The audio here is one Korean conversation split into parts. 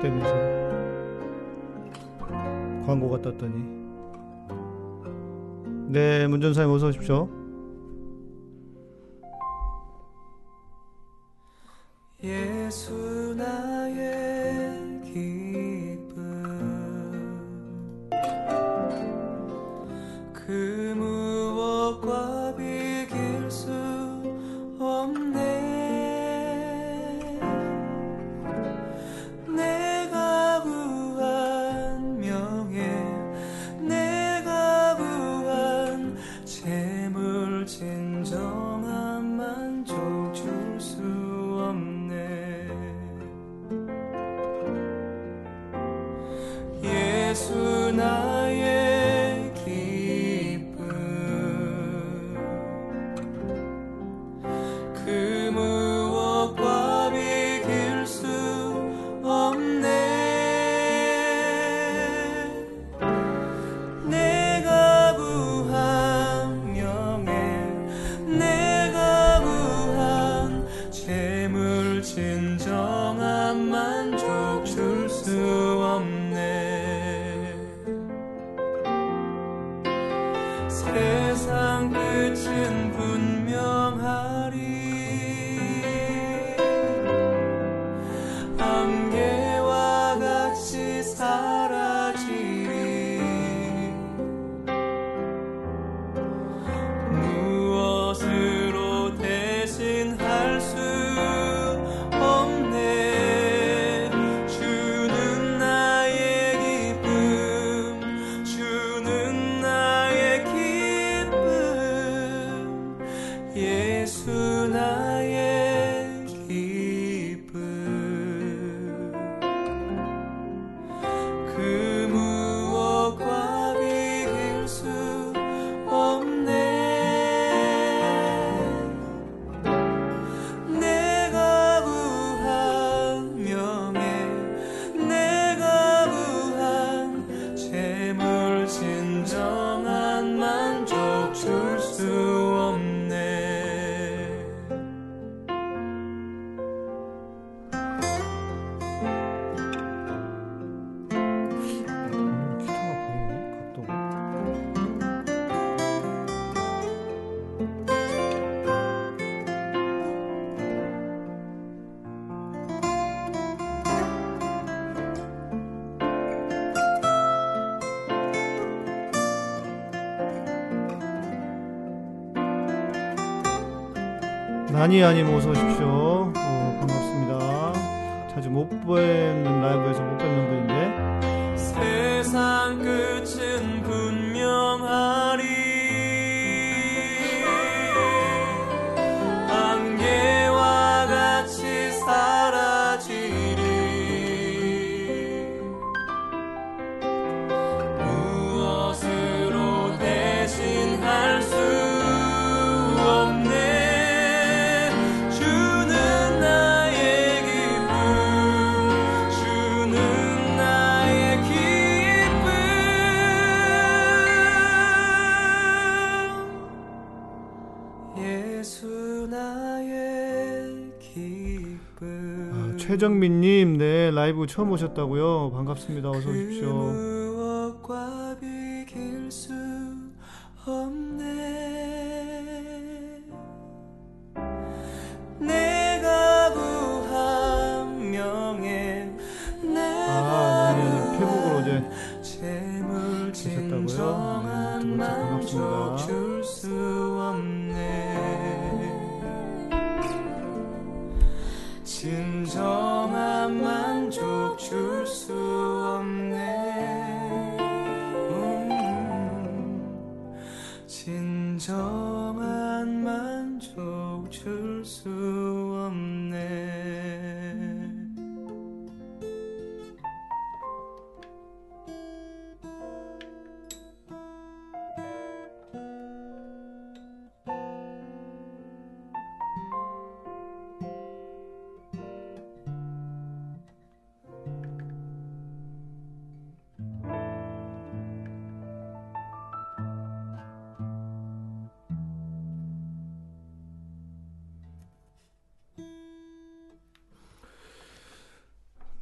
반복되면서 광고가 떴더니. 네 문전사님 어서 오십시오. 아니 아니 모셔 오십시오. 어, 반갑습니다. 자주 못 뵈. 그리고 처음 오셨다고요? 반갑습니다. 어서 오십시오.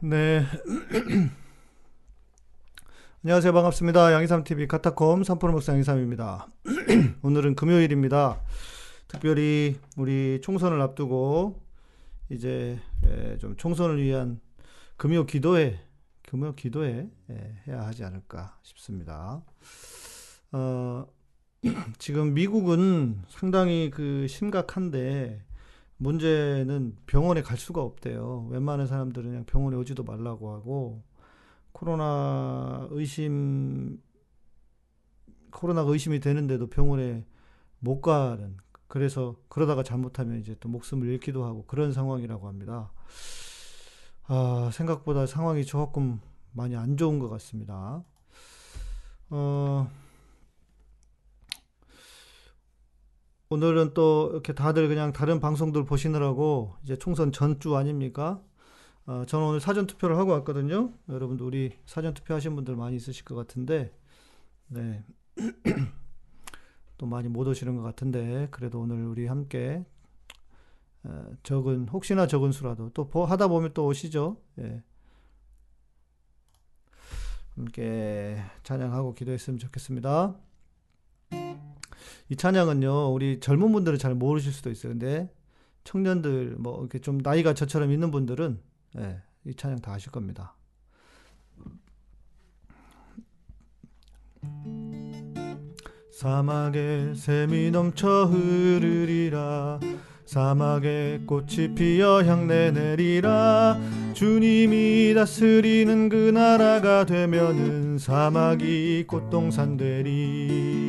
네. 안녕하세요. 반갑습니다. 양이삼TV 카타콤 3프로 목사 양이삼입니다. 오늘은 금요일입니다. 특별히 우리 총선을 앞두고 이제 에, 좀 총선을 위한 금요 기도회, 금요 기도회 에, 해야 하지 않을까 싶습니다. 어, 지금 미국은 상당히 그 심각한데 문제는 병원에 갈 수가 없대요. 웬만한 사람들은 그냥 병원에 오지도 말라고 하고 코로나 의심 코로나가 의심이 되는데도 병원에 못 가는 그래서 그러다가 잘못하면 이제 또 목숨을 잃기도 하고 그런 상황이라고 합니다. 아, 생각보다 상황이 조금 많이 안 좋은 것 같습니다. 어, 오늘은 또 이렇게 다들 그냥 다른 방송들 보시느라고 이제 총선 전주 아닙니까? 어, 저는 오늘 사전 투표를 하고 왔거든요. 여러분들 우리 사전 투표 하신 분들 많이 있으실 것 같은데, 네. 또 많이 못 오시는 것 같은데, 그래도 오늘 우리 함께 어, 적은 혹시나 적은 수라도 또 보- 하다 보면 또 오시죠. 예. 함께 찬양하고 기도했으면 좋겠습니다. 이 찬양은요, 우리 젊은 분들은 잘 모르실 수도 있어요. 근데 청년들, 뭐, 이렇게 좀 나이가 저처럼 있는 분들은, 예, 이 찬양 다 아실 겁니다. 사막에 샘이 넘쳐 흐르리라. 사막에 꽃이 피어 향내 내리라. 주님이 다스리는 그 나라가 되면은 사막이 꽃동산 되리.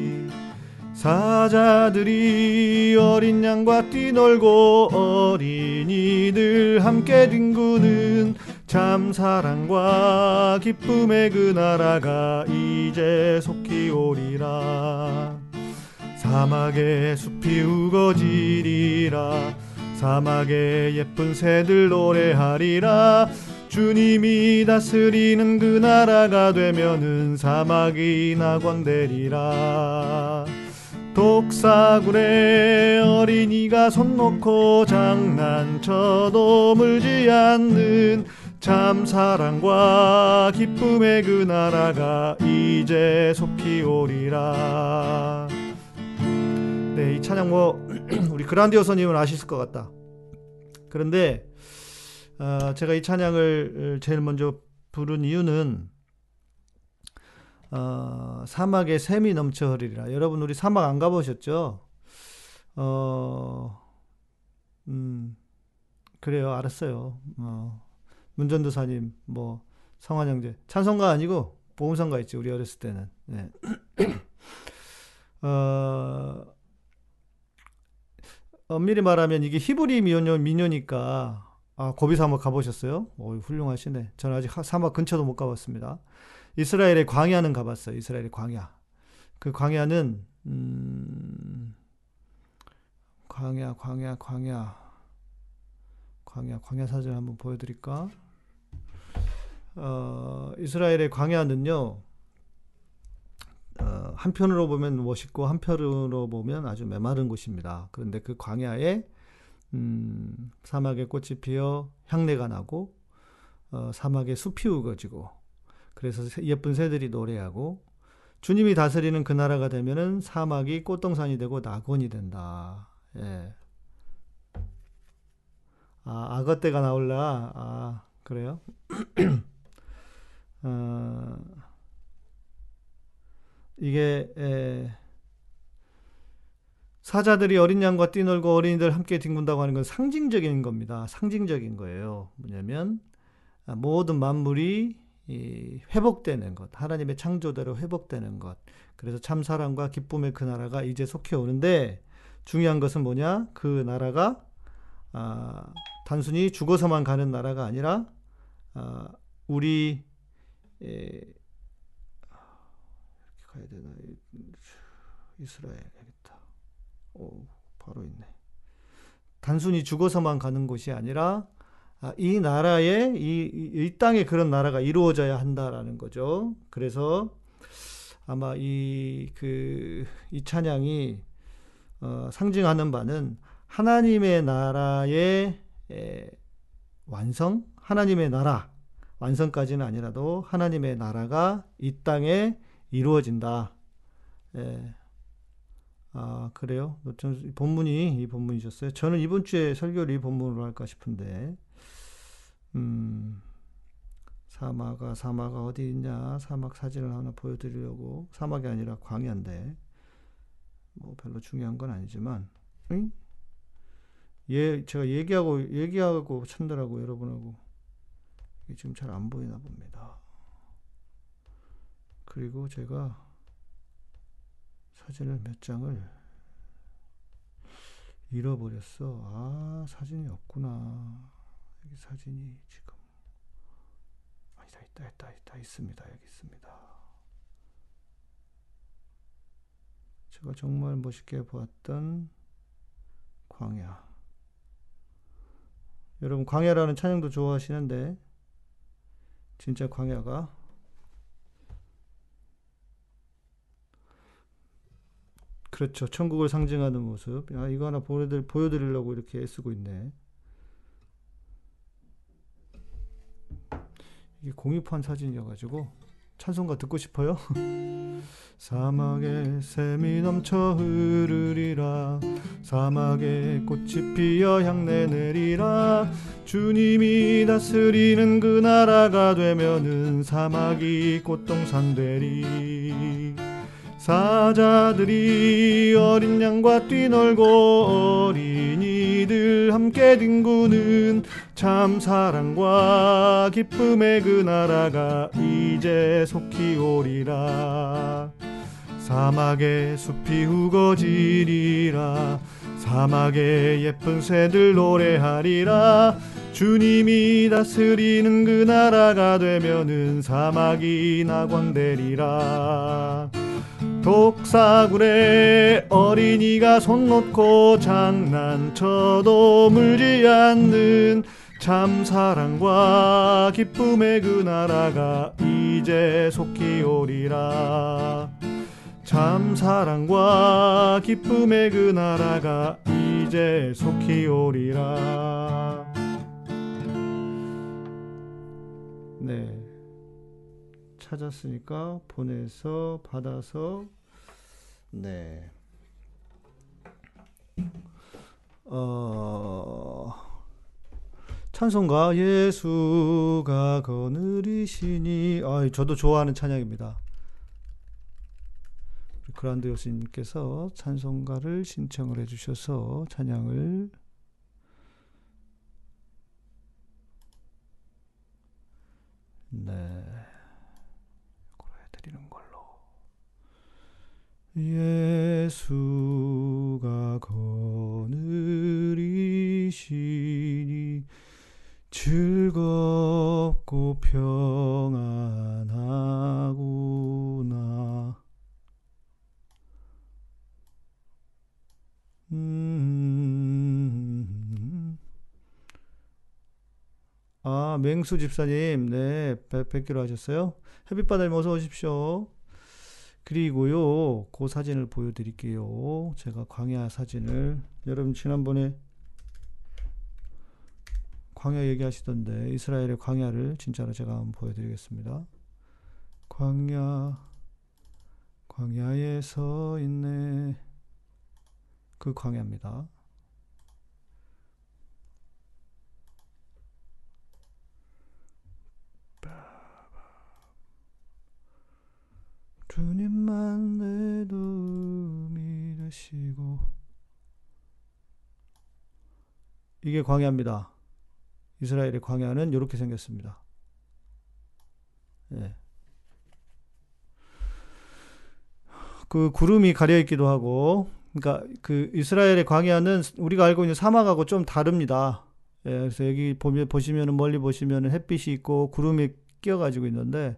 사자들이 어린 양과 뛰놀고 어린이들 함께 뒹구는 참 사랑과 기쁨의 그 나라가 이제 속히 오리라. 사막에 숲이 우거지리라. 사막에 예쁜 새들 노래하리라. 주님이 다스리는 그 나라가 되면은 사막이 나광되리라 독사굴에 어린이가 손 놓고 장난쳐도 물지 않는 참 사랑과 기쁨의 그 나라가 이제 속히 오리라. 네, 이 찬양 뭐 우리 그란디오서님은 아실 것 같다. 그런데 어, 제가 이 찬양을 제일 먼저 부른 이유는 어, 사막에 샘이 넘쳐 흐르리라. 여러분 우리 사막 안 가보셨죠? 어, 음, 그래요. 알았어요. 어, 문전도사님, 뭐 성환 형제, 찬송가 아니고 보험성가 있지 우리 어렸을 때는. 네. 어, 엄밀히 말하면 이게 히브리 미녀 미녀니까 아 고비 사막 가보셨어요? 오 훌륭하시네. 저는 아직 하- 사막 근처도 못 가봤습니다. 이스라엘의 광야는 가봤어요. 이스라엘의 광야. 그 광야는 음, 광야, 광야, 광야, 광야, 광야 사진 한번 보여드릴까? 어, 이스라엘의 광야는요. 어, 한편으로 보면 멋있고 한편으로 보면 아주 메마른 곳입니다. 그런데 그 광야에 음, 사막에 꽃이 피어 향내가 나고 어, 사막에 숲이 우거지고 그래서 새- 예쁜 새들이 노래하고 주님이 다스리는 그 나라가 되면은 사막이 꽃동산이 되고 낙원이 된다. 예. 아, 악어 때가 나올라. 아, 그래요? 어, 이게 에, 사자들이 어린 양과 뛰놀고 어린이들 함께 뒹군다고 하는 건 상징적인 겁니다. 상징적인 거예요. 뭐냐면 아, 모든 만물이 이 회복되는 것, 하나님의 창조대로 회복되는 것. 그래서 참 사랑과 기쁨의 그 나라가 이제 속해 오는데 중요한 것은 뭐냐? 그 나라가 아, 단순히 죽어서만 가는 나라가 아니라 아, 우리 에, 이렇게 가야 되나? 이- 이스라엘 여기다. 오, 바로 있네. 단순히 죽어서만 가는 곳이 아니라 아, 이 나라에 이, 이, 이 땅에 그런 나라가 이루어져야 한다라는 거죠. 그래서 아마 이 그 이 찬양이 어, 상징하는 바는 하나님의 나라의 에, 완성, 하나님의 나라, 완성까지는 아니라도 하나님의 나라가 이 땅에 이루어진다. 예. 아, 그래요? 좀 본문이 이 본문이셨어요. 저는 이번 주에 설교를 이 본문으로 할까 싶은데, 음, 사마가, 사마가 어디 있냐? 사막 사진을 하나 보여드리려고. 사막이 아니라 광야인데, 뭐 별로 중요한 건 아니지만, 응? 예, 제가 얘기하고, 얘기하고 찾느라고 여러분하고. 이게 지금 잘 안 보이나 봅니다. 그리고 제가 사진을 몇 장을 잃어버렸어. 아, 사진이 없구나. 여기 사진이 지금. 아니다, 있다, 있다, 있다, 있습니다. 여기 있습니다. 제가 정말 멋있게 보았던 광야. 여러분, 광야라는 찬양도 좋아하시는데, 진짜 광야가 그렇죠. 천국을 상징하는 모습. 아, 이거 하나 보여드리, 보여드리려고 이렇게 애쓰고 있네. 이게 공유판 사진이어가지고 찬송가 듣고 싶어요? 사막에 샘이 넘쳐 흐르리라. 사막에 꽃이 피어 향내 내리라. 주님이 다스리는 그 나라가 되면은 사막이 꽃동산 되리. 사자들이 어린 양과 뛰놀고 어린이들 함께 뒹구는 참 사랑과 기쁨의 그 나라가 이제 속히 오리라. 사막에 숲이 우거지리라. 사막에 예쁜 새들 노래하리라. 주님이 다스리는 그 나라가 되면은 사막이 낙원되리라. 독사굴에 어린이가 손 놓고 장난쳐도 물지 않는 참 사랑과 기쁨의 그 나라가 이제 속히 오리라. 참 사랑과 기쁨의 그 나라가 이제 속히 오리라. 네. 찾았으니까 보내서 받아서 네. 어 찬송가 예수가 거느리시니 아 저도 좋아하는 찬양입니다. 그란드 교수님께서 찬송가를 신청을 해주셔서 찬양을 네. 드리는 걸로 예수가 거느리시니 즐겁고 평안하구나 음. 아, 맹수 집사님, 네, 뵙, 뵙기로 하셨어요? 햇빛바다님 어서 오십시오. 그리고요, 그 사진을 보여드릴게요. 제가 광야 사진을. 여러분, 지난번에 광야 얘기하시던데, 이스라엘의 광야를 진짜로 제가 한번 보여드리겠습니다. 광야, 광야에 서 있네. 그 광야입니다. 주님만 내 도움이 되시고 이게 광야입니다. 이스라엘의 광야는 이렇게 생겼습니다. 예. 그 구름이 가려 있기도 하고, 그러니까 그 이스라엘의 광야는 우리가 알고 있는 사막하고 좀 다릅니다. 예, 그래서 여기 보면 보시면은 멀리 보시면은 햇빛이 있고 구름이 끼어가지고 있는데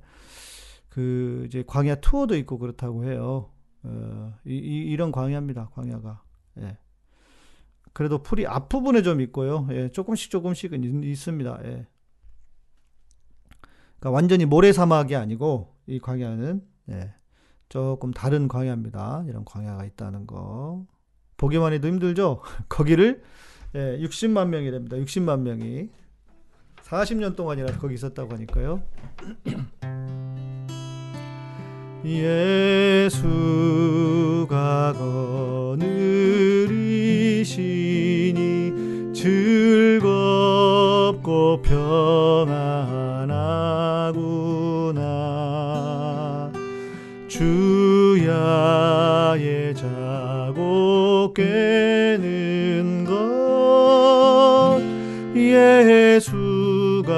그 이제 광야 투어도 있고 그렇다고 해요. 어, 이, 이, 런 광야입니다. 광야가. 예. 그래도 풀이 앞부분에 좀 있고요. 예, 조금씩 조금씩은 있, 있습니다. 예. 그러니까 완전히 모래 사막이 아니고 이 광야는 예, 조금 다른 광야입니다. 이런 광야가 있다는 거. 보기만 해도 힘들죠? 거기를 예, 60만 명이 됩니다. 60만 명이 40년 동안이나 거기 있었다고 하니까요. 예수가 거느리시니 즐겁고 평안하구나. 주야의 자고 깨는 것 예수가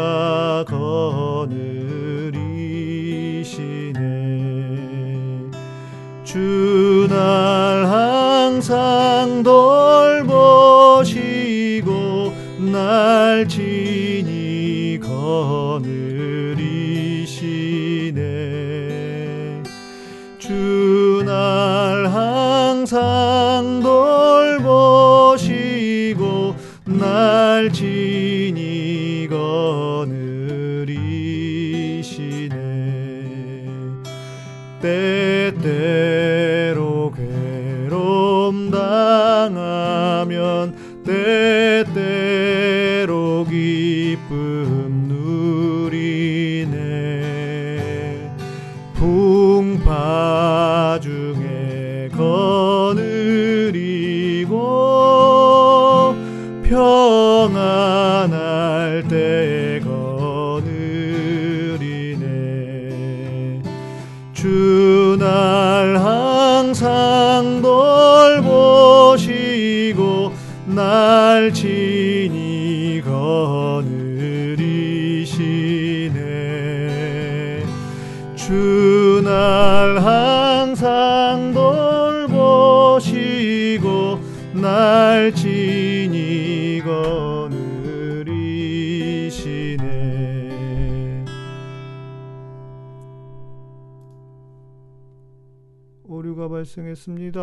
발생했습니다.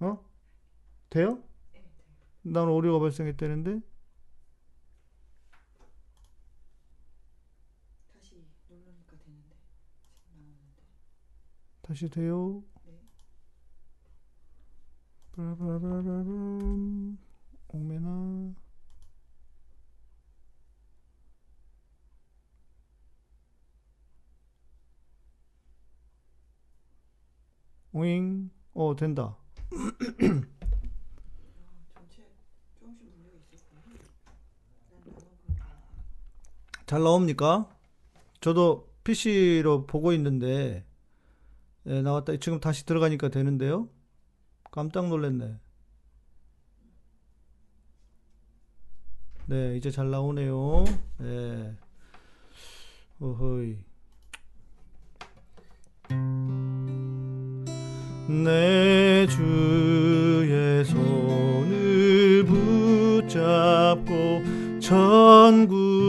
어? 돼요? 난 오류가 발생했다는데? 다시 누르니까 되는데 나오는데 다시 돼요? 빠라바라바람 오메나 오잉 어 된다. 잘 나옵니까? 저도 PC로 보고 있는데 예, 나왔다. 지금 다시 들어가니까 되는데요? 깜짝 놀랐네. 네 이제 잘 나오네요. 예. 어허이 내 주의 손을 붙잡고 천국에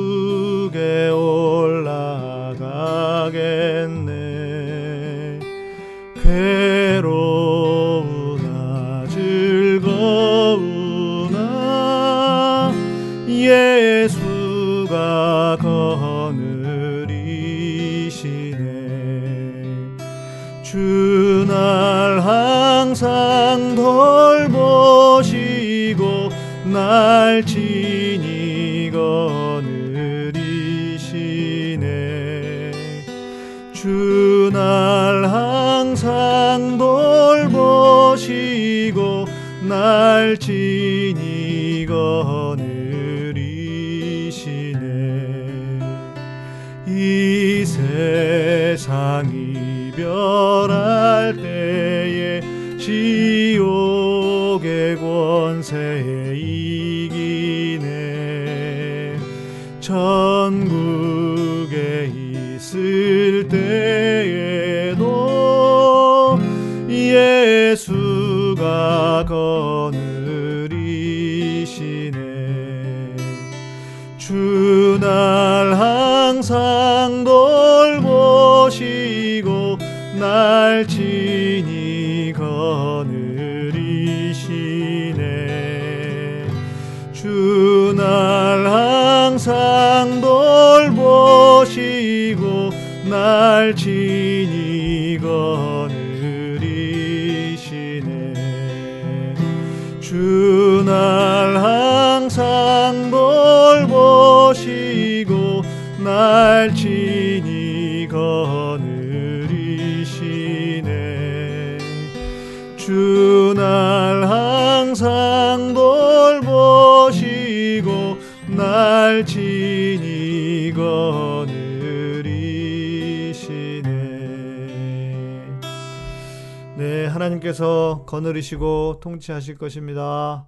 거느리시고 통치하실 것입니다.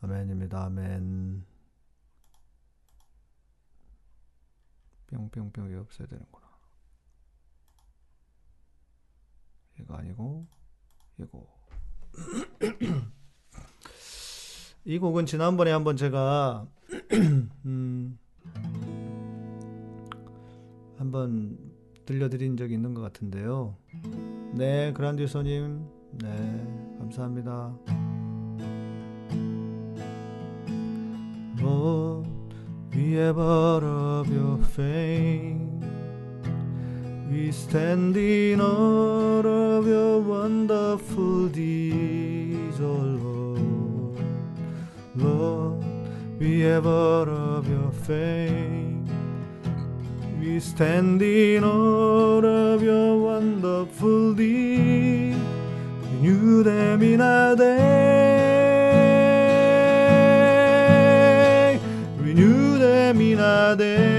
아멘입니다. 아멘. 뿅뿅뿅 이거 없어야 되는구나. 이거 아니고 이거. 이 곡은 지난번에 한번 제가 음, 한번 들려드린 적이 있는 것 같은데요. 네, 그란디오서님, 네, 감사합니다. Lord, we have heard of your fame. We stand in awe of your wonderful deeds, O Lord. Lord, we have heard of your fame. We stand in awe of your wonderful deeds. Renew them in our day. Renew them in our day.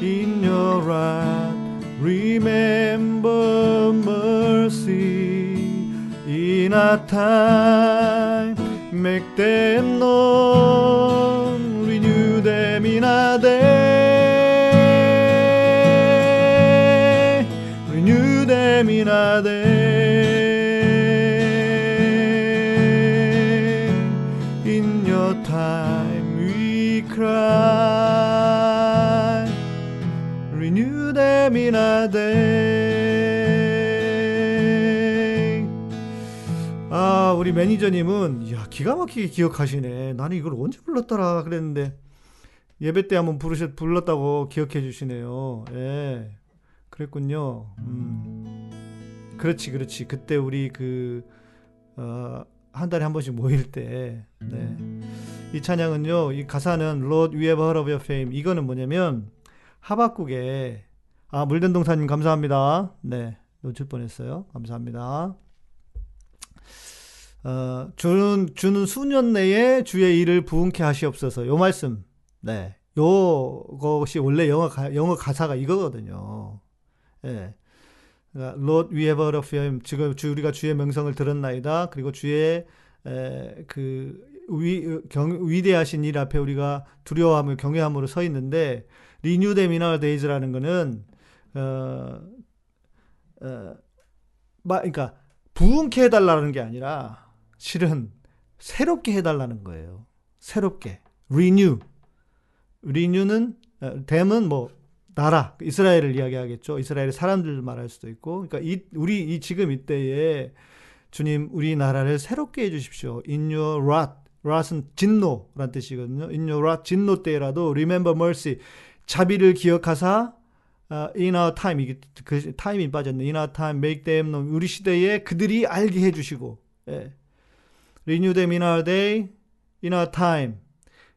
In your wrath, remember mercy. In our time, make them known. Our day. 아, 우리 매니저님은 야 기가 막히게 기억하시네. 나는 이걸 언제 불렀더라 그랬는데 예배 때 한번 부르셨 불렀다고 기억해 주시네요. 예, 그랬군요. 음, 그렇지, 그렇지. 그때 우리 그 어, 한 달에 한 번씩 모일 때, 네. 이 찬양은요, 이 가사는 Lord, we have heard of your fame. 이거는 뭐냐면 하박국에 아 물든 동사님 감사합니다. 네, 놓칠 뻔했어요. 감사합니다. 어, 주는 주는 수년 내에 주의 일을 부응케 하시옵소서. 요 말씀. 네. 요것이 원래 영어 가, 영어 가사가 이거거든요. 예. 그러니까 Lord we have heard of him. 지금 주 우리가 주의 명성을 들었나이다. 그리고 주의 에, 그 위, 경, 위대하신 일 앞에 우리가 두려워함을 경외함으로 서 있는데 in our days라는 거는 어, 어, 마, 그러니까 부응케 해달라는 게 아니라 실은 새롭게 해달라는 거예요. 새롭게 renew renew는 어, them은 뭐 나라 이스라엘을 이야기하겠죠. 이스라엘의 사람들 말할 수도 있고, 그러니까 이 우리 이 지금 이때에 주님 우리 나라를 새롭게 해주십시오. In your wrath, wrath은 진노란 뜻이거든요. In your wrath 진노 때라도 remember mercy 자비를 기억하사 어, in our time 이게 그 타임이 빠졌네. In our time make them known 우리 시대에 그들이 알게 해 주시고, 예. renew them in our day, in our time.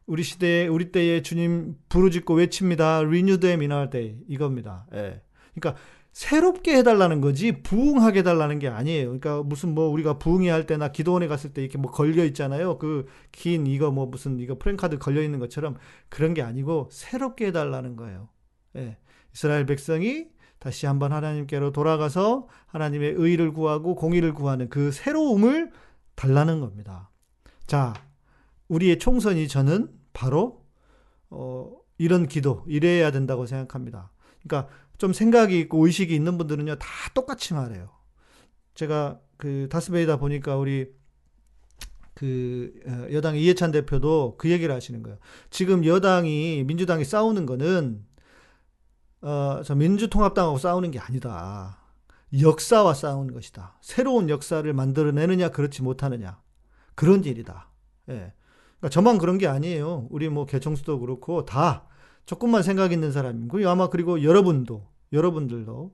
우리 시대에 우리 때에 주님 부르짖고 외칩니다. Renew them in our day 이겁니다. 예. 그러니까 새롭게 해달라는 거지 부흥하게 해달라는 게 아니에요. 그러니까 무슨 뭐 우리가 부흥회 할 때나 기도원에 갔을 때 이렇게 뭐 걸려 있잖아요. 그 긴 이거 뭐 무슨 이거 프랭카드 걸려 있는 것처럼 그런 게 아니고 새롭게 해달라는 거예요. 예. 이스라엘 백성이 다시 한번 하나님께로 돌아가서 하나님의 의를 구하고 공의를 구하는 그 새로움을 달라는 겁니다. 자, 우리의 총선이 저는 바로 어, 이런 기도 이래야 된다고 생각합니다. 그러니까 좀 생각이 있고 의식이 있는 분들은요 다 똑같이 말해요. 제가 그 다스베이다 보니까 우리 그 어, 여당 이해찬 대표도 그 얘기를 하시는 거예요. 지금 여당이 민주당이 싸우는 거는 어저 민주통합당하고 싸우는 게 아니다. 역사와 싸우는 것이다. 새로운 역사를 만들어내느냐 그렇지 못하느냐 그런 일이다. 예. 그러니까 저만 그런 게 아니에요. 우리 뭐 개청수도 그렇고 다 조금만 생각 있는 사람이고 아마 그리고 여러분도 여러분들도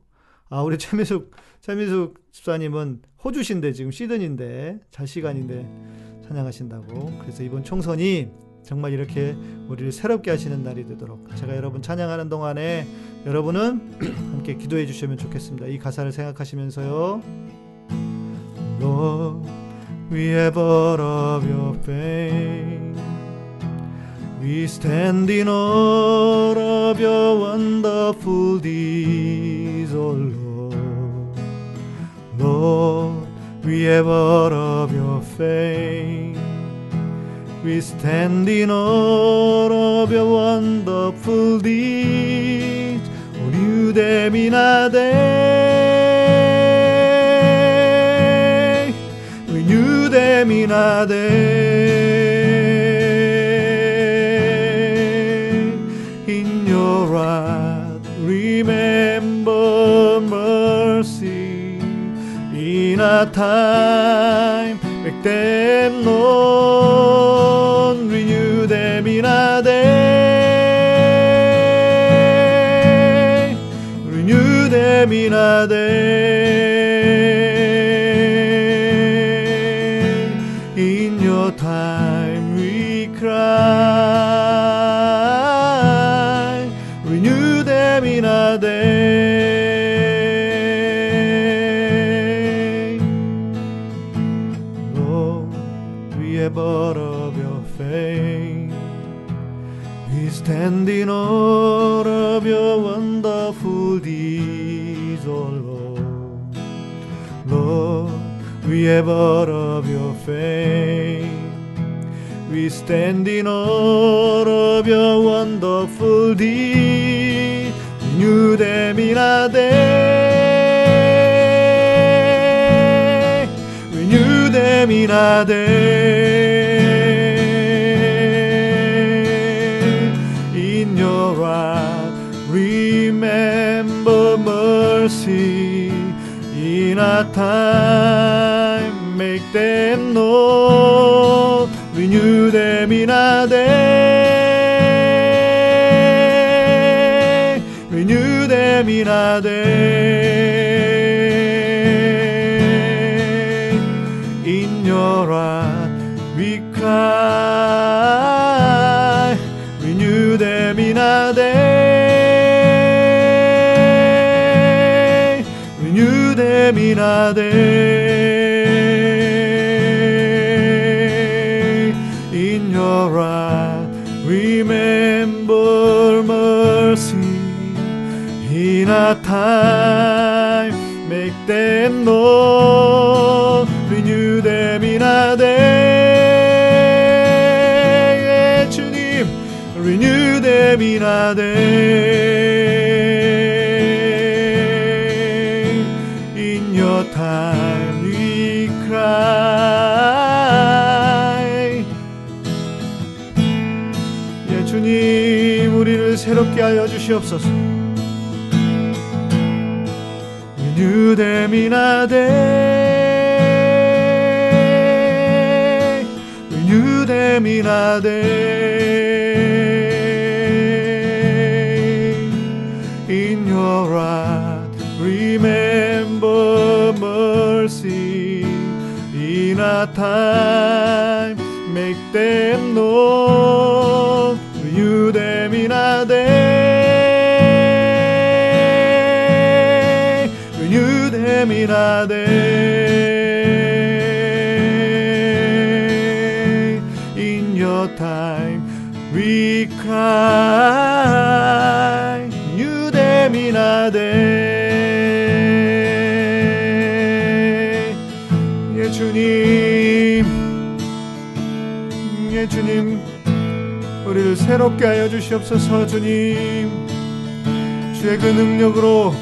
아 우리 최미숙 최미숙 집사님은 호주신데 지금 시드니인데 잘 시간인데 찬양하신다고 그래서 이번 총선이 정말 이렇게 우리를 새롭게 하시는 날이 되도록 제가 여러분 찬양하는 동안에 여러분은 함께 기도해 주시면 좋겠습니다. 이 가사를 생각하시면서요. Lord, we have heard of your fame. We stand in awe of your wonderful deeds, O Lord. Lord, we have heard of your fame. We stand in awe of your wonderful deeds. Renew them in a day. Renew them in a day. In your wrath, remember mercy. In a time, make them we of your fame. We stand in awe of your wonderful deeds. Renew them in a day. Renew them in a day. In your wrath, remember mercy. In a time, make them. Renew them in a day. Them in a day. In your wrath, we cry. Them in a day. Them in a day. A time, make them known. Renew them in a day. 주님, renew them in a day. In your time we cry. 예, 주님, 우리를 새롭게 하여 주시옵소서. で皆で冬で皆で In your heart remember mercy In a time make them know you there Them in your time, we cry. A day. 예, 주님. 예, 주님. 우리를 새롭게 하여 주시옵소서, 주님. 주의 그 능력으로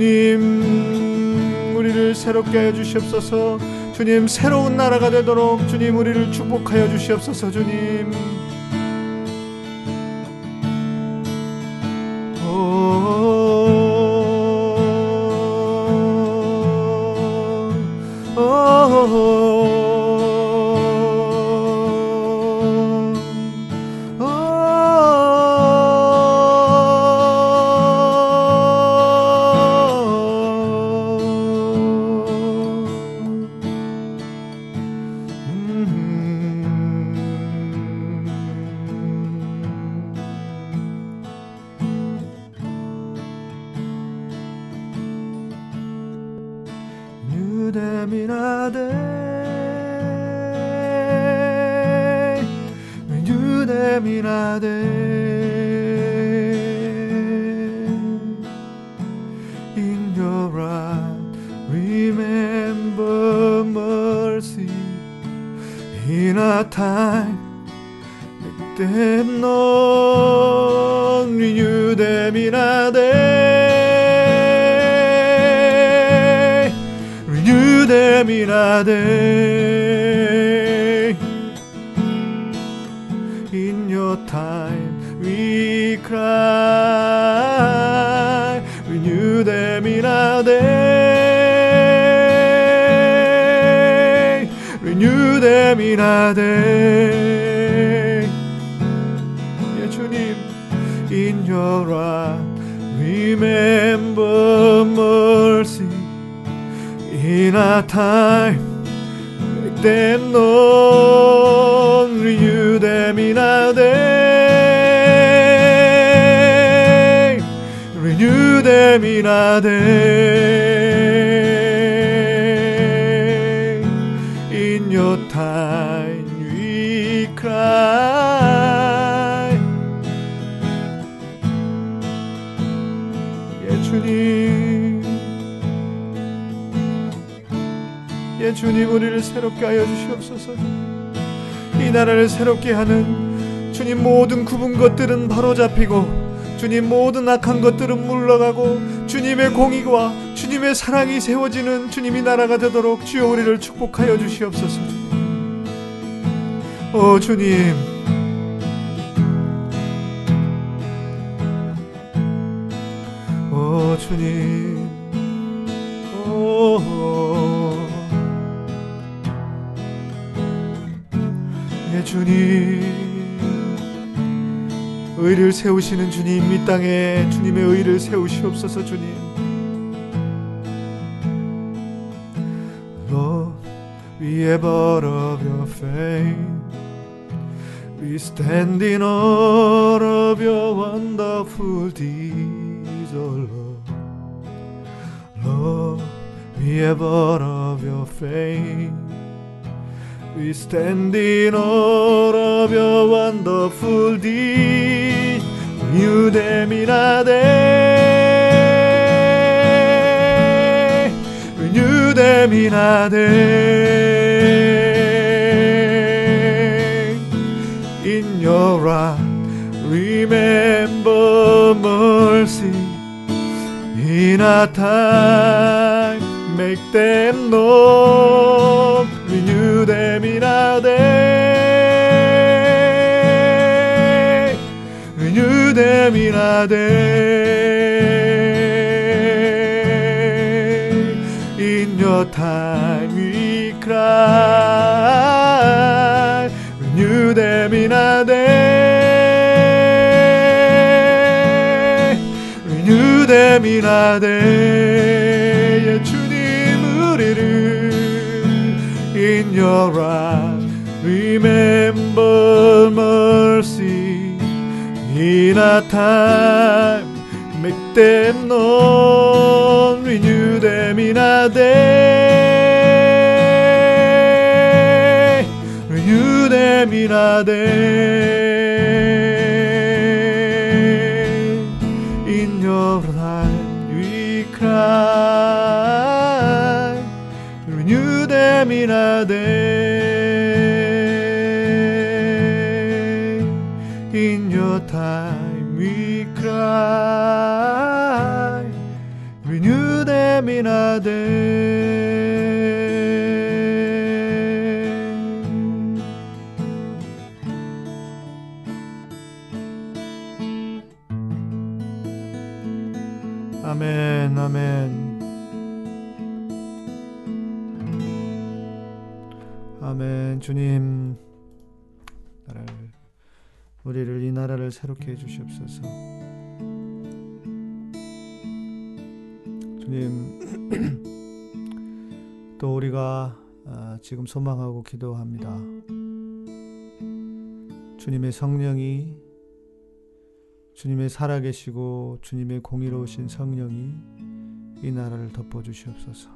주님, 우리를 새롭게 하여 주시옵소서. 주님, 새로운 나라가 되도록 주님 우리를 축복하여 주시옵소서. 주님. 잡히고 주님 모든 악한 것들은 물러가고 주님의 공의와 주님의 사랑이 세워지는 주님이 나라가 되도록 주여 우리를 축복하여 주시옵소서. 오 주님. 오 주님. 오. 예 주님 의를 세우시는 주님 이 땅에 주님의 의를 세우시옵소서 주님 Lord we have all of your faith We stand in awe of your wonderful deeds, oh Lord. Lord, we have all of your faith. We stand in awe of your wonderful deeds. mieux des minades, mieux des minades. In your heart, remember mercy. In a time, make them know, renew them in a day. Them in your time, we cry. Day. Renew them in a day. 예, 주님 우리를 in your wrath remember in a time make them known renew them in a day renew them in a day in your light we cry renew them in a day time we cry. Renew them in a day 새롭게 해 주시옵소서. 주님 또 우리가 아, 지금 소망하고 기도합니다. 주님의 성령이 주님의 살아계시고 주님의 공의로우신 성령이 이 나라를 덮어 주시옵소서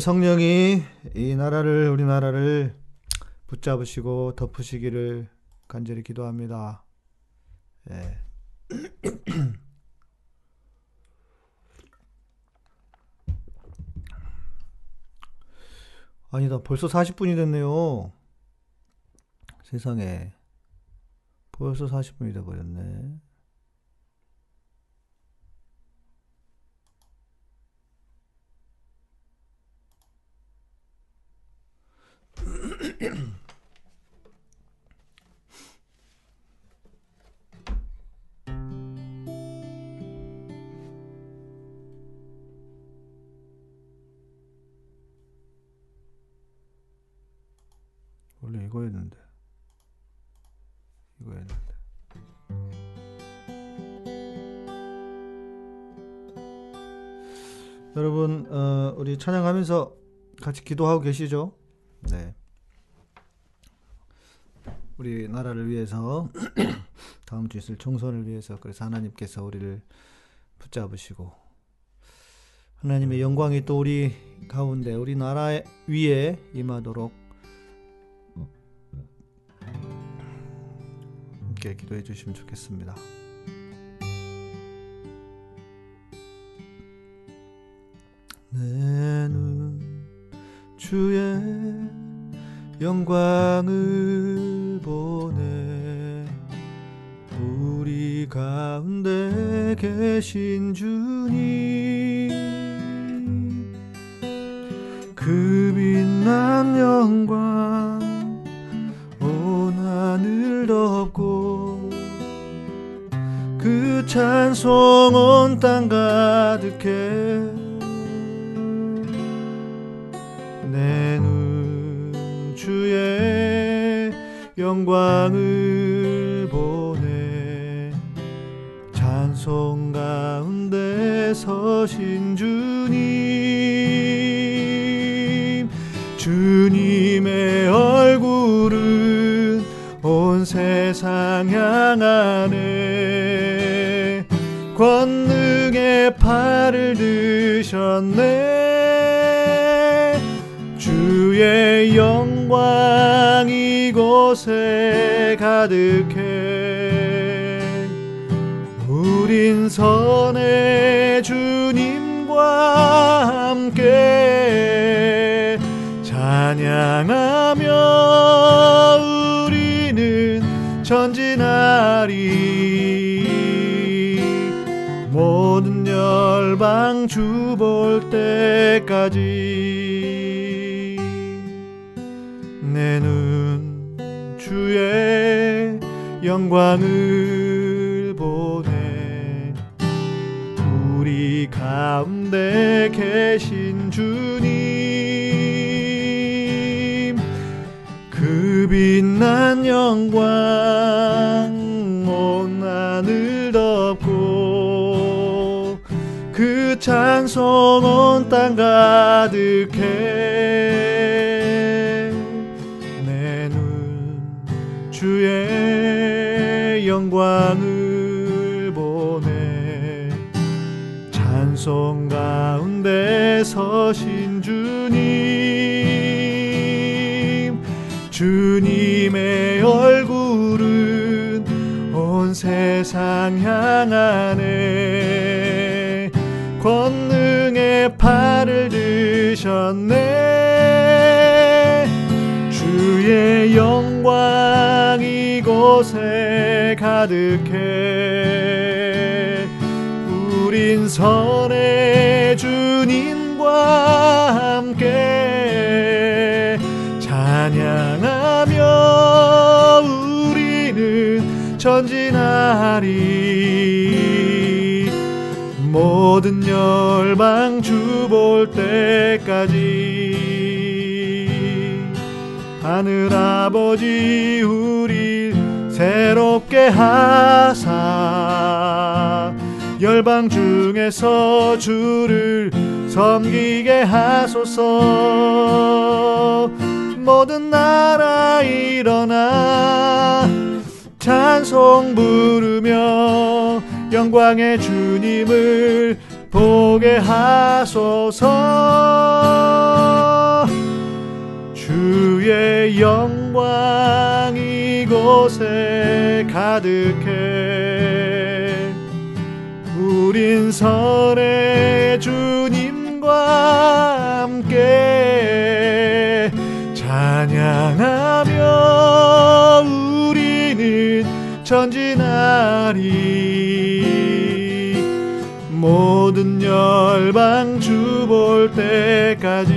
성령이 이 나라를 우리나라를 붙잡으시고 덮으시기를 간절히 기도합니다. 예. 아니다. 벌써 40분이 됐네요. 세상에. 벌써 40분이 돼 버렸네. 원래 이거였는데. 이거였는데. 여러분 어, 우리 찬양하면서 같이 기도하고 계시죠? 네. 우리 나라를 위해서 다음 주 있을 총선을 위해서 그래서 하나님께서 우리를 붙잡으시고 하나님의 영광이 또 우리 가운데 우리 나라 위에 임하도록 함께 기도해 주시면 좋겠습니다. 내 눈 주의 영광을 보네 우리 가운데 계신 주님 그 빛난 영광 온 하늘 덮고 그 찬송 온 땅 가득해 영광을 보네 찬송 가운데 서신 주님. 주님의 얼굴은 온 세상 향하네 권능의 팔을 드셨네. 주의 영광 이곳에 가득해. 우린 선의 주님과 함께 찬양하며 우리는 전진하리. 모든 열방 주 볼 때까지 영광을 보네 우리 가운데 계신 주님 그 빛난 영광 온 하늘 덮고 그 찬송 온 땅 가득해 영광을 보네 찬송 가운데 서신 주님 주님의 얼굴은 온 세상 향하네 권능의 팔을 드셨네 이곳에 가득해. 우린 선의 주님과 함께 찬양하며 우리는 전진하리. 모든 열방 주 볼 때까지 하늘 아버지 우리 새롭게 하사 열방 중에서 주를 섬기게 하소서. 모든 나라 일어나 찬송 부르며 영광의 주님을 보게 하소서. 주의 영광 이 곳에 가득해. 우린 선의 주님과 함께 찬양하며 우리는 전진하리. 모든 열방 주 볼 때까지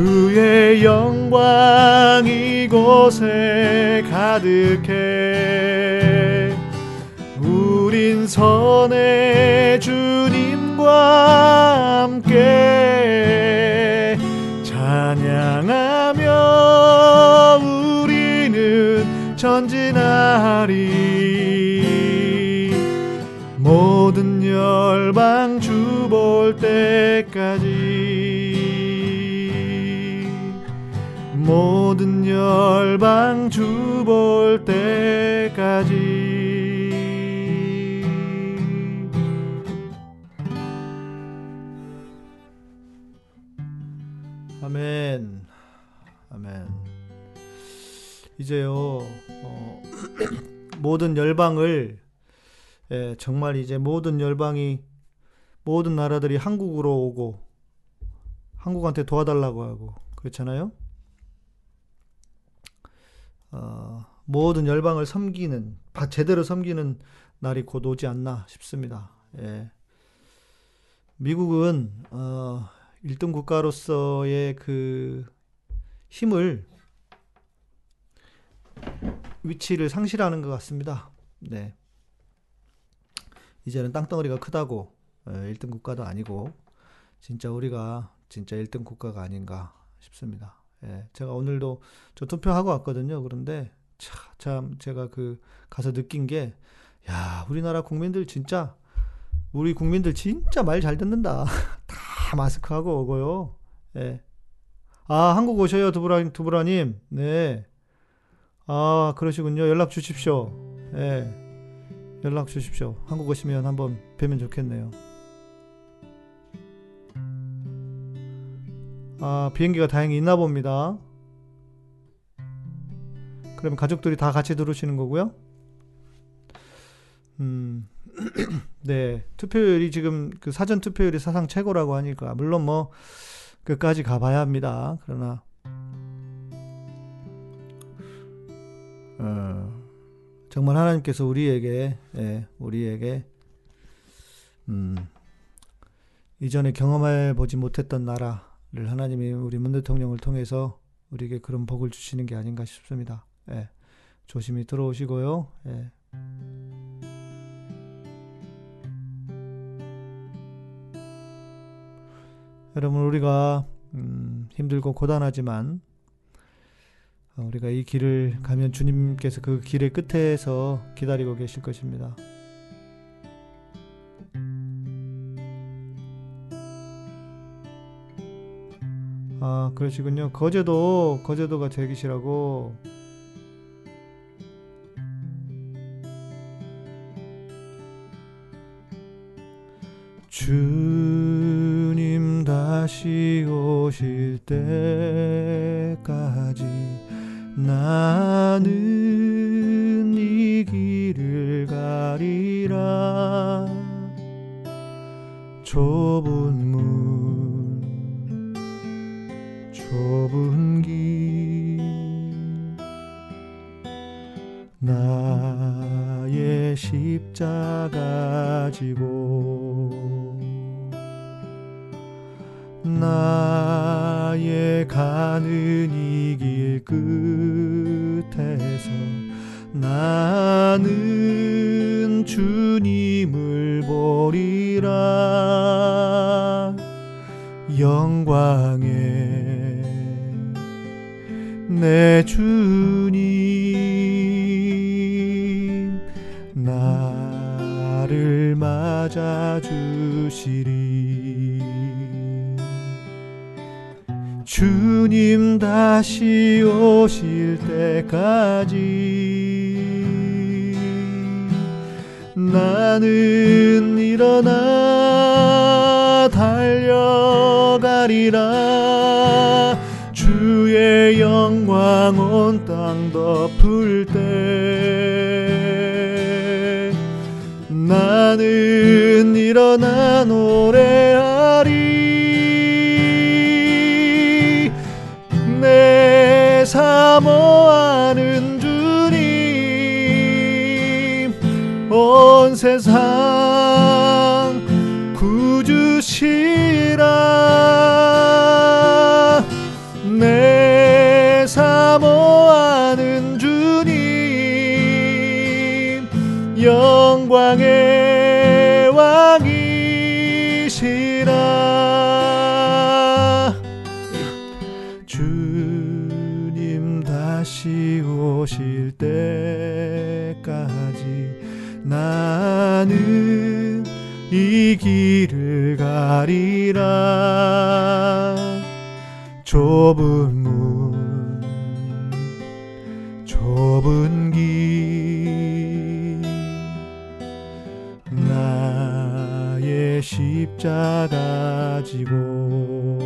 주의 영광 이곳에 가득해. 우린 선의 주님과 함께 찬양하며 우리는 전진하리. 모든 열방 열방 주 볼 때까지. 아멘. 아멘. 이제요 어, 모든 열방을 예, 정말 이제 모든 열방이 모든 나라들이 한국으로 오고 한국한테 도와달라고 하고 그렇잖아요. 어, 모든 열방을 섬기는 바- 제대로 섬기는 날이 곧 오지 않나 싶습니다. 예. 미국은 어, 1등 국가로서의 그 힘을 위치를 상실하는 것 같습니다. 네. 이제는 땅덩어리가 크다고 어, 1등 국가도 아니고 진짜 우리가 진짜 1등 국가가 아닌가 싶습니다. 예, 제가 오늘도 저 투표하고 왔거든요. 그런데 차, 참 제가 그 가서 느낀 게 야, 우리나라 국민들 진짜 우리 국민들 진짜 말 잘 듣는다. 다 마스크하고 오고요. 예. 아, 한국 오셔요, 두브라 두브라님. 네. 아, 그러시군요. 연락 주십시오. 예. 연락 주십시오. 한국 오시면 한번 뵈면 좋겠네요. 아, 비행기가 다행히 있나 봅니다. 그러면 가족들이 다 같이 들어오시는 거고요. 음, 네. 투표율이 지금 그 사전 투표율이 사상 최고라고 하니까, 물론 뭐, 끝까지 가봐야 합니다. 그러나, 어, 정말 하나님께서 우리에게, 예, 우리에게, 음, 이전에 경험해 보지 못했던 나라 를 하나님이 우리 문 대통령을 통해서 우리에게 그런 복을 주시는 게 아닌가 싶습니다. 예, 조심히 들어오시고요. 예. 여러분 우리가 음, 힘들고 고단하지만 어, 우리가 이 길을 가면 주님께서 그 길의 끝에서 기다리고 계실 것입니다. 아 그러시군요. 거제도 거제도가 되기시라고 주님 다시 오실 때까지 나는 이 길을 가리라 좁은 십자가 지고 나의 가는 이 길 끝에서 나는 주님을 보리라. 영광의 내주 맞아 주시리. 주님 다시 오실 때까지 나는 일어나 달려가리라. 주의 영광 온 땅 덮을 때 나는 일어나 노래하리. 내 사모하는 주님 온 세상 왕이시라 주님 다시 오실 때까지 나는 이 길을 가리라. 좁은 십자가 지고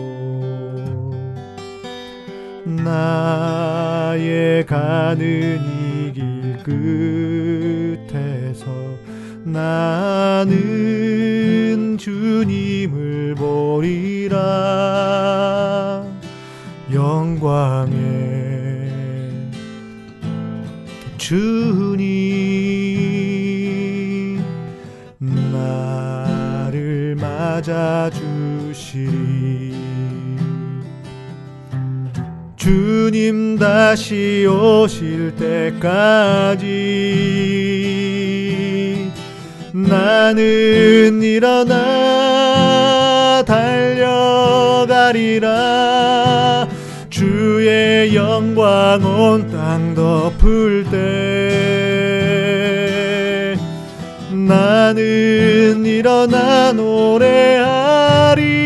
나의 가는 이 길 끝에서 나는 주님을 보리라 주님 다시 오실 때까지 나는 일어나 달려가리라. 주의 영광 온 땅 덮을 때 나는 일어나 노래하리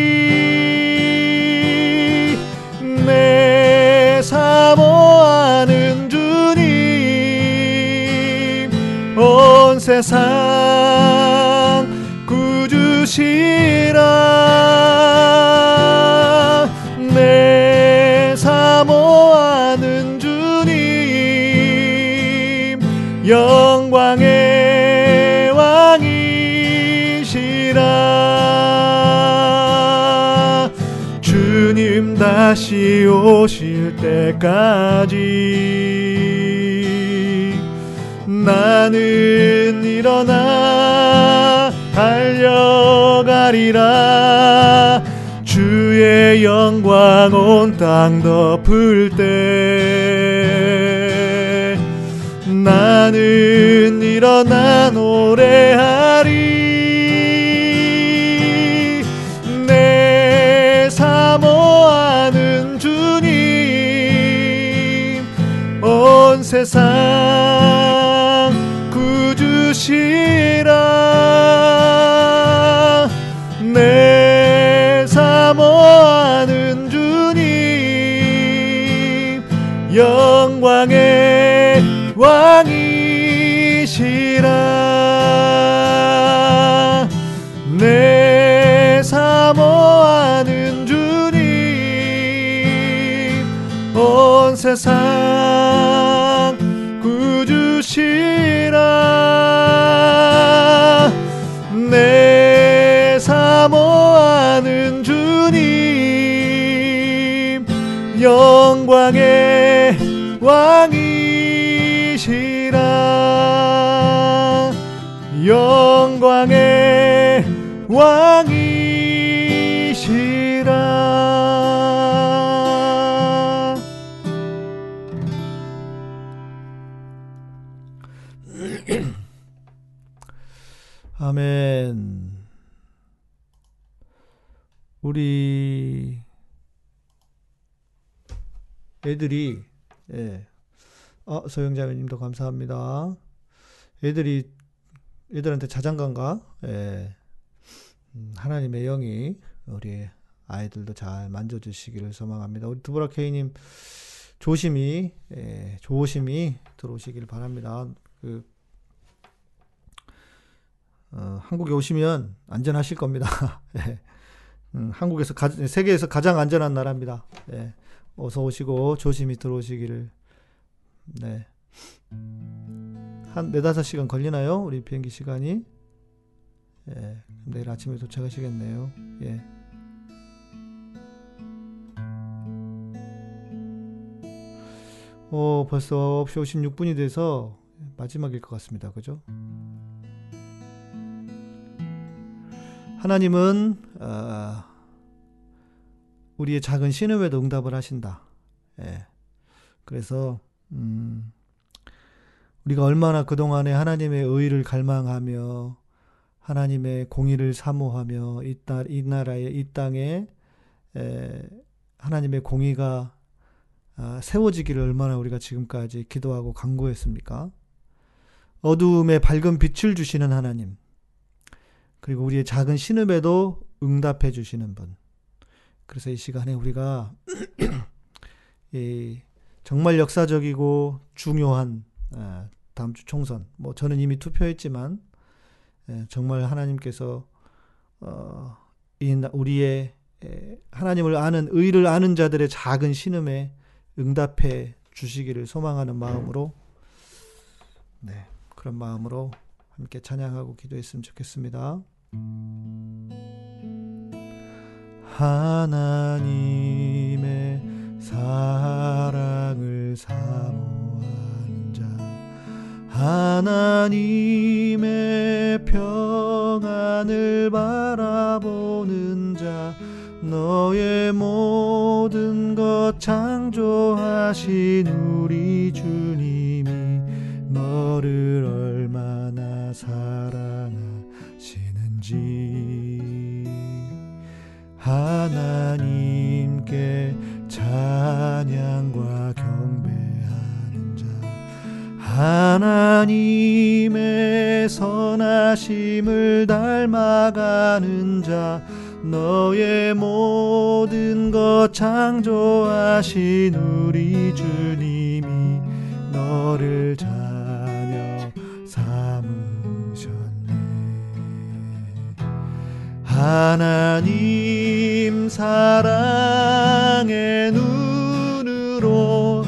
세상 구주시라. 내 사모하는 주님 영광의 왕이시라. 주님 다시 오실 때까지 나는 일어나 달려가리라. 주의 영광 온 땅 덮을 때 나는 일어나 노래하리. 내 사모하는 주님 온 세상 구주시라. 내 사모하는 주님 영광의 왕이시라. 내 사모하는 주님 온 세상 영광의 왕이시라. 영광의 왕이시라 애들이 예. 어, 소영자매님도 감사합니다. 애들이 애들한테 자장가인가? 예. 음, 하나님의 영이 우리 아이들도 잘 만져주시기를 소망합니다. 우리 두보라 K님 조심히 예, 조심히 들어오시길 바랍니다. 그 어, 한국에 오시면 안전하실 겁니다. 예. 음, 한국에서 가, 세계에서 가장 안전한 나라입니다. 예. 어서 오시고 조심히 들어오시기를. 네. 한 네다섯 시간 걸리나요? 우리 비행기 시간이? 예. 내일 아침에 도착하시겠네요. 예. 어, 벌써 9시 56분이 돼서 마지막일 것 같습니다. 그죠? 하나님은 어, 우리의 작은 신음에도 응답을 하신다. 예. 그래서 음, 우리가 얼마나 그동안에 하나님의 의를 갈망하며 하나님의 공의를 사모하며 이, 나라에 이 땅에 에, 하나님의 공의가 아, 세워지기를 얼마나 우리가 지금까지 기도하고 간구했습니까? 어두움에 밝은 빛을 주시는 하나님. 그리고 우리의 작은 신음에도 응답해 주시는 분. 그래서 이 시간에 우리가 이 정말 역사적이고 중요한 아, 다음 주 총선. 뭐 저는 이미 투표했지만 예, 정말 하나님께서 어, 우리의 에, 하나님을 아는 의를 아는 자들의 작은 신음에 응답해 주시기를 소망하는 마음으로 네 그런 마음으로 함께 찬양하고 기도했으면 좋겠습니다. 하나님의 사랑을 사모하는 자 하나님의 평안을 바라보는 자 너의 모든 것 창조하신 우리 주님이 너를 얼마나 사랑하시는지 하나님께 찬양과 경배하는 자. 하나님의 선하심을 닮아가는 자. 너의 모든 것 창조하신 우리 주님이 너를 자 하나님 사랑의 눈으로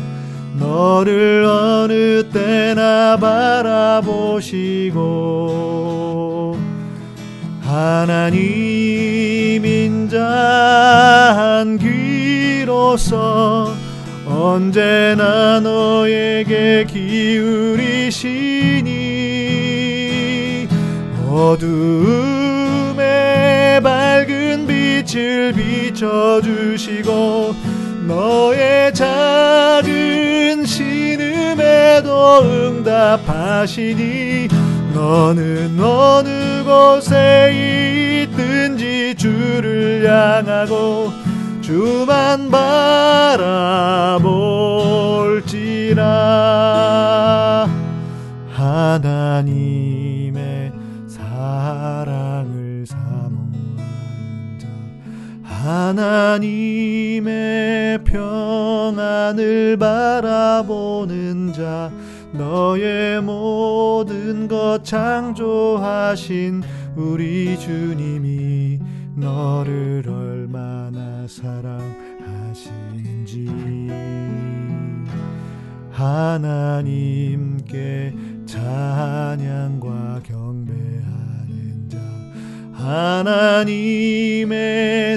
너를 어느 때나 바라보시고 하나님 인자한 귀로서 언제나 너에게 기울이시니 어두움 에 밝은 빛을 비춰주시고 너의 작은 신음에도 응답하시니 너는 어느 곳에 있든지 주를 향하고 주만 바라볼지라. 하나님 하나님의 평안을 바라보는 자 너의 모든 것 창조하신 우리 주님이 너를 얼마나 사랑하시는지. 하나님께 찬양과 자 하나님의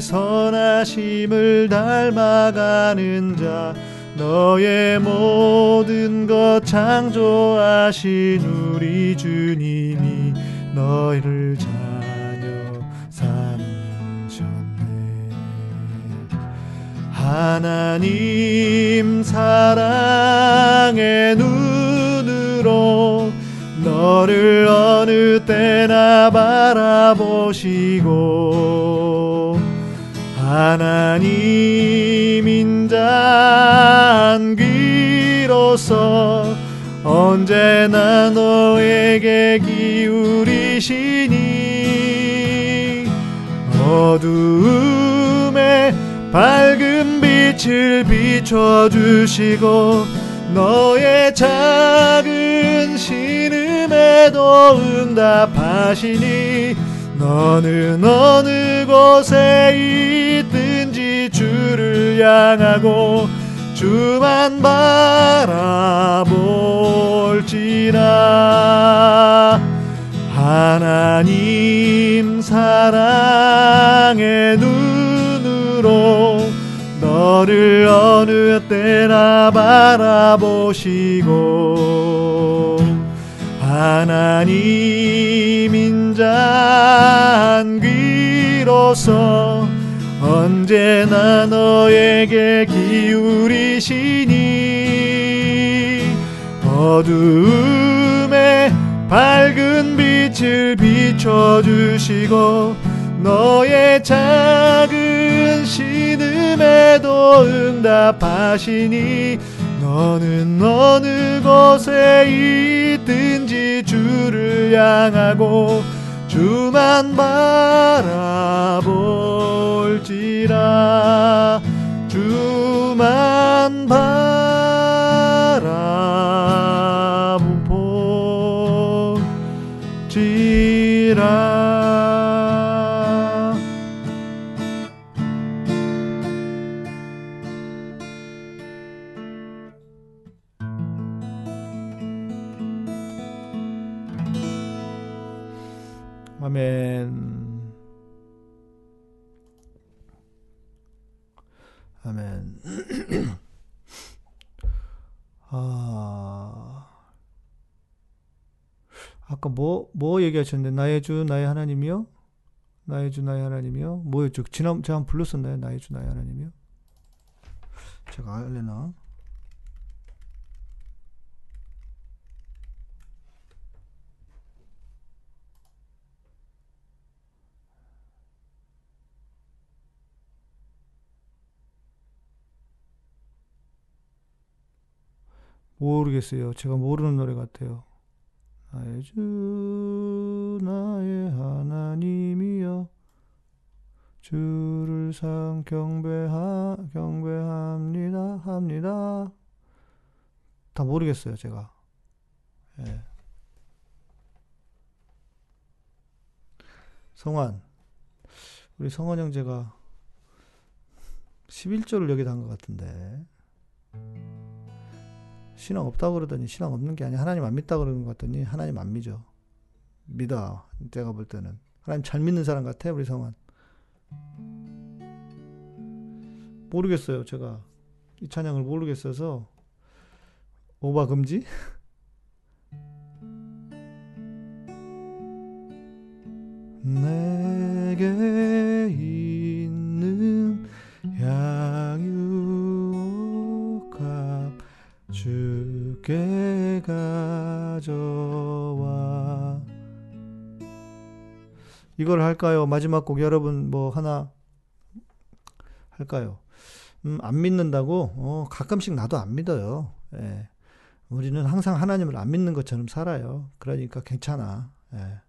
선하심을 닮아가는 자 너의 모든 것 창조하신 우리 주님이 너희를 자녀 삼으셨네. 하나님 사랑의 눈으로 너를 어느 때나 바라보시고 하나님 인자한 귀로서 언제나 너에게 기울이시니 어두움에 밝은 빛을 비춰주시고 너의 작은 신 음에도 응답하시니 너는 어느 곳에 있든지 주를 향하고 주만 바라볼지라. 하나님 사랑의 눈으로 너를 어느 때나 바라보시고 하나님 인자한 귀로서 언제나 너에게 기울이시니 어두움에 밝은 빛을 비춰주시고 너의 작은 신음에도 응답하시니 너는 어느 곳에 있든지 주를 향하고 주만 바라볼지라. 주만 바라볼지라 아까 뭐, 뭐 얘기하셨는데, 나의 주, 나의 하나님이요? 나의 주, 나의 하나님이요? 뭐였죠? 지난, 제가 한번 불렀었나요? 나의 주, 나의 하나님이요? 제가 알려나? 모르겠어요. 제가 모르는 노래 같아요. 주 나의 하나님이여 주를 상 경배하 경배합니다 합니다. 다 모르겠어요, 제가. 예. 성환 우리 성환 형제가 11조를 여기다 한 것 같은데 신앙 없다고 그러더니 신앙 없는 게 아니야. 하나님 안 믿다 그러는 것 같더니 하나님 안 믿어. 믿어. 제가 볼 때는. 하나님 잘 믿는 사람 같아 우리 성환 모르겠어요 제가. 이 찬양을 모르겠어서. 오바 금지? 내게 이걸 할까요? 마지막 곡 여러분 뭐 하나 할까요? 음, 안 믿는다고? 어, 가끔씩 나도 안 믿어요. 예. 우리는 항상 하나님을 안 믿는 것처럼 살아요. 그러니까 괜찮아. 예.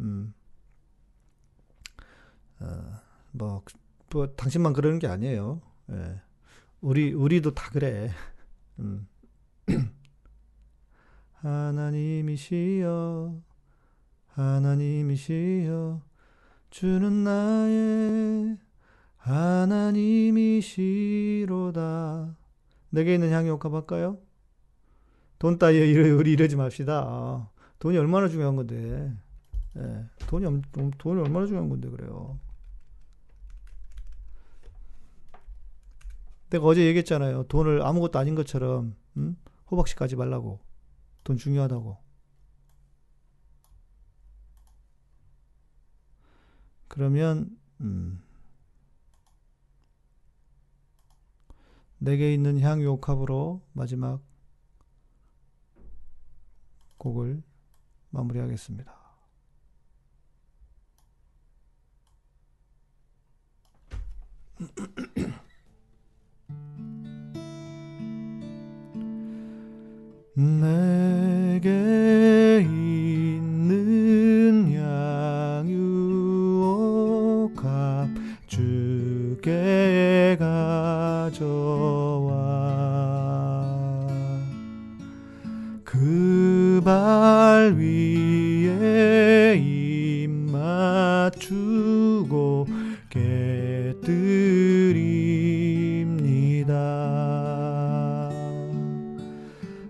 음. 어, 뭐, 뭐, 당신만 그러는 게 아니에요. 예. 우리, 우리도 다 그래. 음. 하나님이시여, 하나님이시여, 주는 나의 하나님이시로다. 내게 있는 향이 옥합할까요? 돈 따위에 이러- 이러지 맙시다. 아, 돈이 얼마나 중요한 건데. 예, 돈이, 돈이 얼마나 중요한 건데, 그래요. 내가 어제 얘기했잖아요. 돈을 아무것도 아닌 것처럼, 음? 호박씨 가지 말라고. 돈 중요하다고. 그러면, 음, 내게 있는 향유 옥합으로 마지막 곡을 마무리하겠습니다. 내게 가져와 그 발 위에 입 맞추고 깨뜨립니다.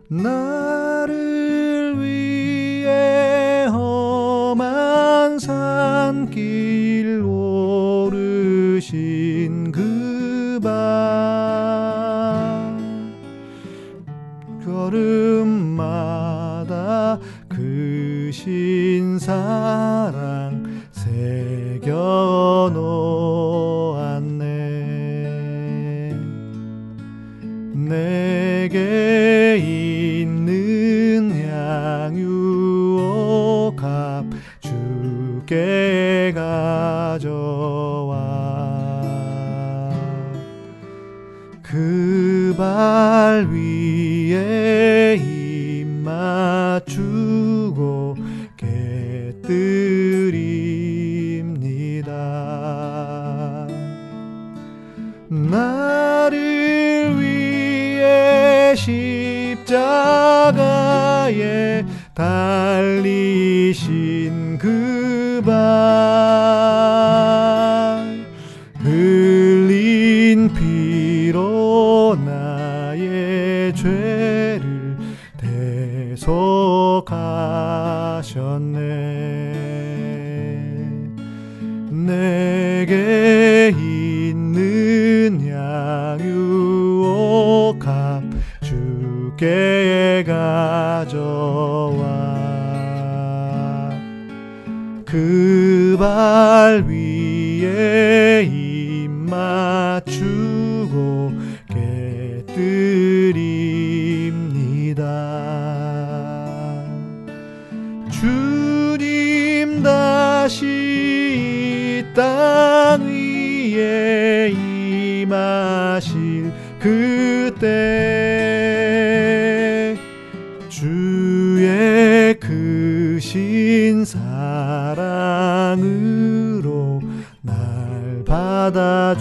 나를 위해 험한 산길 오르신 그 발 신 Ishi 때 주의 크신 사랑으로 날 받아주소서.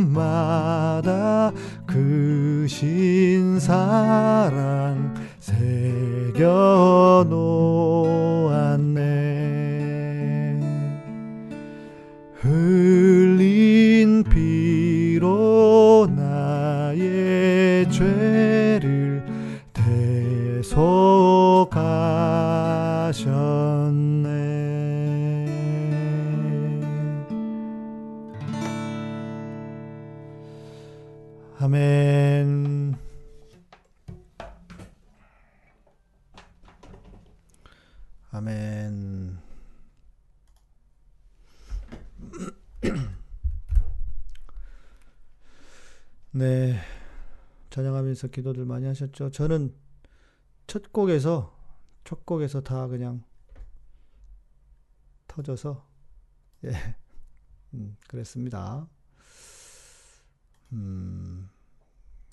걸음마다 크신 사랑 새겨 찬양하면서 기도들 많이 하셨죠. 저는 첫 곡에서 첫 곡에서 다 그냥 터져서 예. 음, 그랬습니다. 음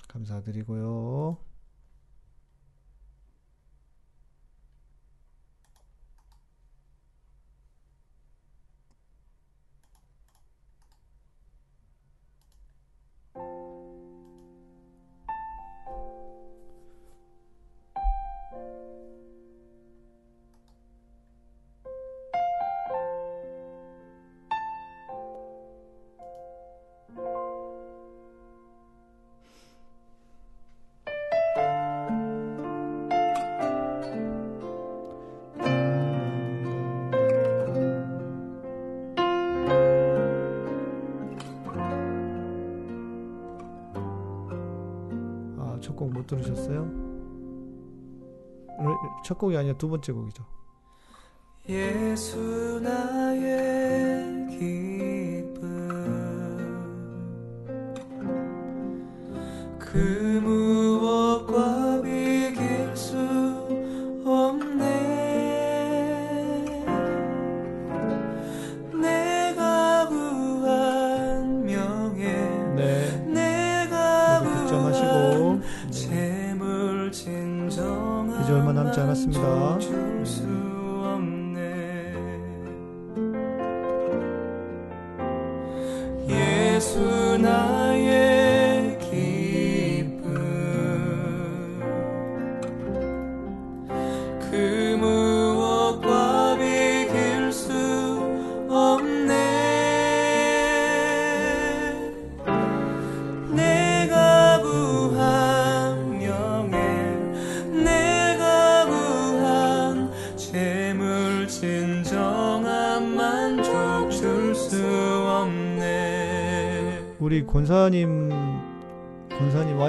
감사드리고요 첫 곡이 아니라 두 번째 곡이죠. 예수 나의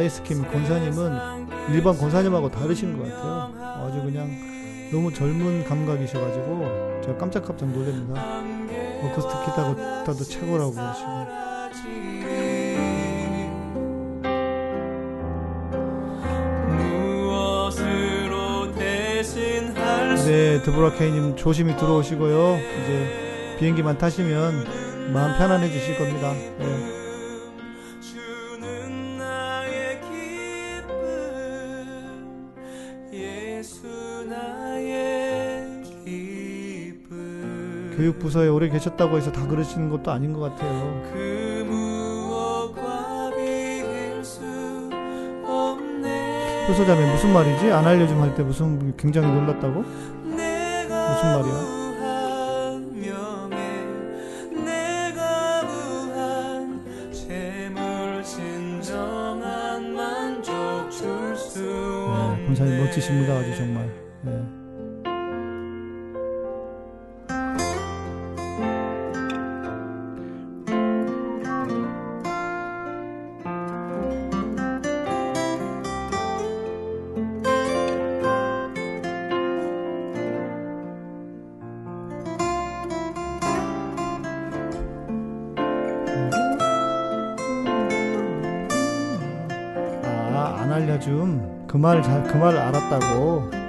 YS킴 권사님은 일반 권사님하고 다르신 것 같아요. 아주 그냥 너무 젊은 감각이셔가지고 제가 깜짝깜짝 놀랍니다. 어쿠스틱 기타 기타도 최고라고 수네 드보라 케이님 조심히 들어오시고요. 이제 비행기만 타시면 마음 편안해지실 겁니다. 네. 교육부서에 오래 계셨다고 해서 다 그러시는 것도 아닌 것 같아요. 그 효소자매 무슨 말이지? 안 알려줌 할 때 무슨 굉장히 놀랐다고? 무슨 말이야? 그말 잘, 그말 알았다고.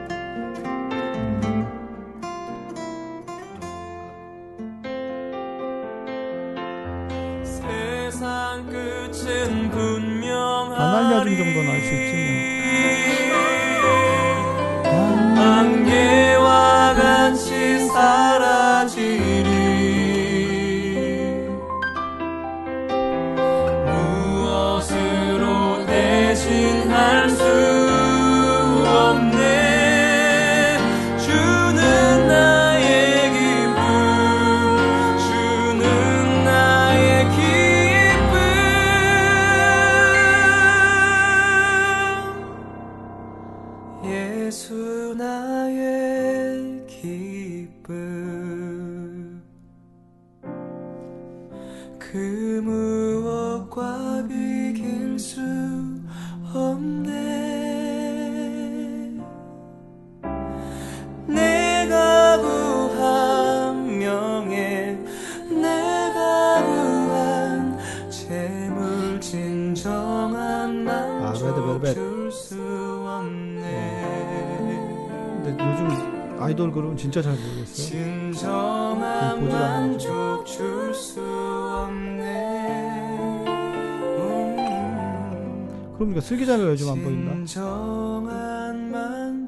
슬기자매가 요즘 안 보인다.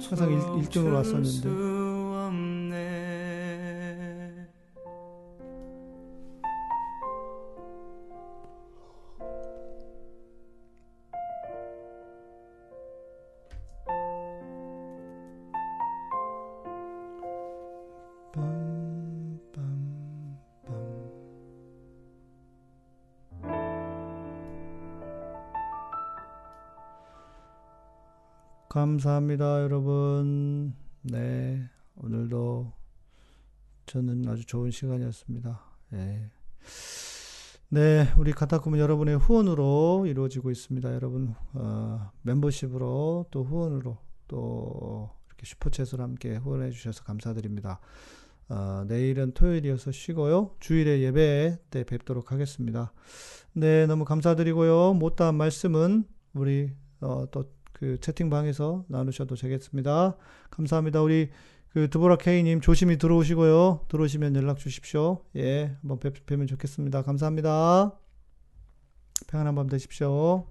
항상 일- 일등으로 줄 왔었는데. 감사합니다, 여러분. 네, 오늘도 저는 아주 좋은 시간이었습니다. 예. 네, 우리 카타콤은 여러분의 후원으로 이루어지고 있습니다. 여러분 어, 멤버십으로 또 후원으로 또 이렇게 슈퍼챗으로 함께 후원해 주셔서 감사드립니다. 어, 내일은 토요일이어서 쉬고요. 주일에 예배 때 뵙도록 하겠습니다. 네, 너무 감사드리고요. 못다한 말씀은 우리 어, 또 그 채팅방에서 나누셔도 되겠습니다. 감사합니다. 우리 그 드보라 K님 조심히 들어오시고요. 들어오시면 연락 주십시오. 예, 한번 뵙, 뵈면 좋겠습니다. 감사합니다. 평안한 밤 되십시오.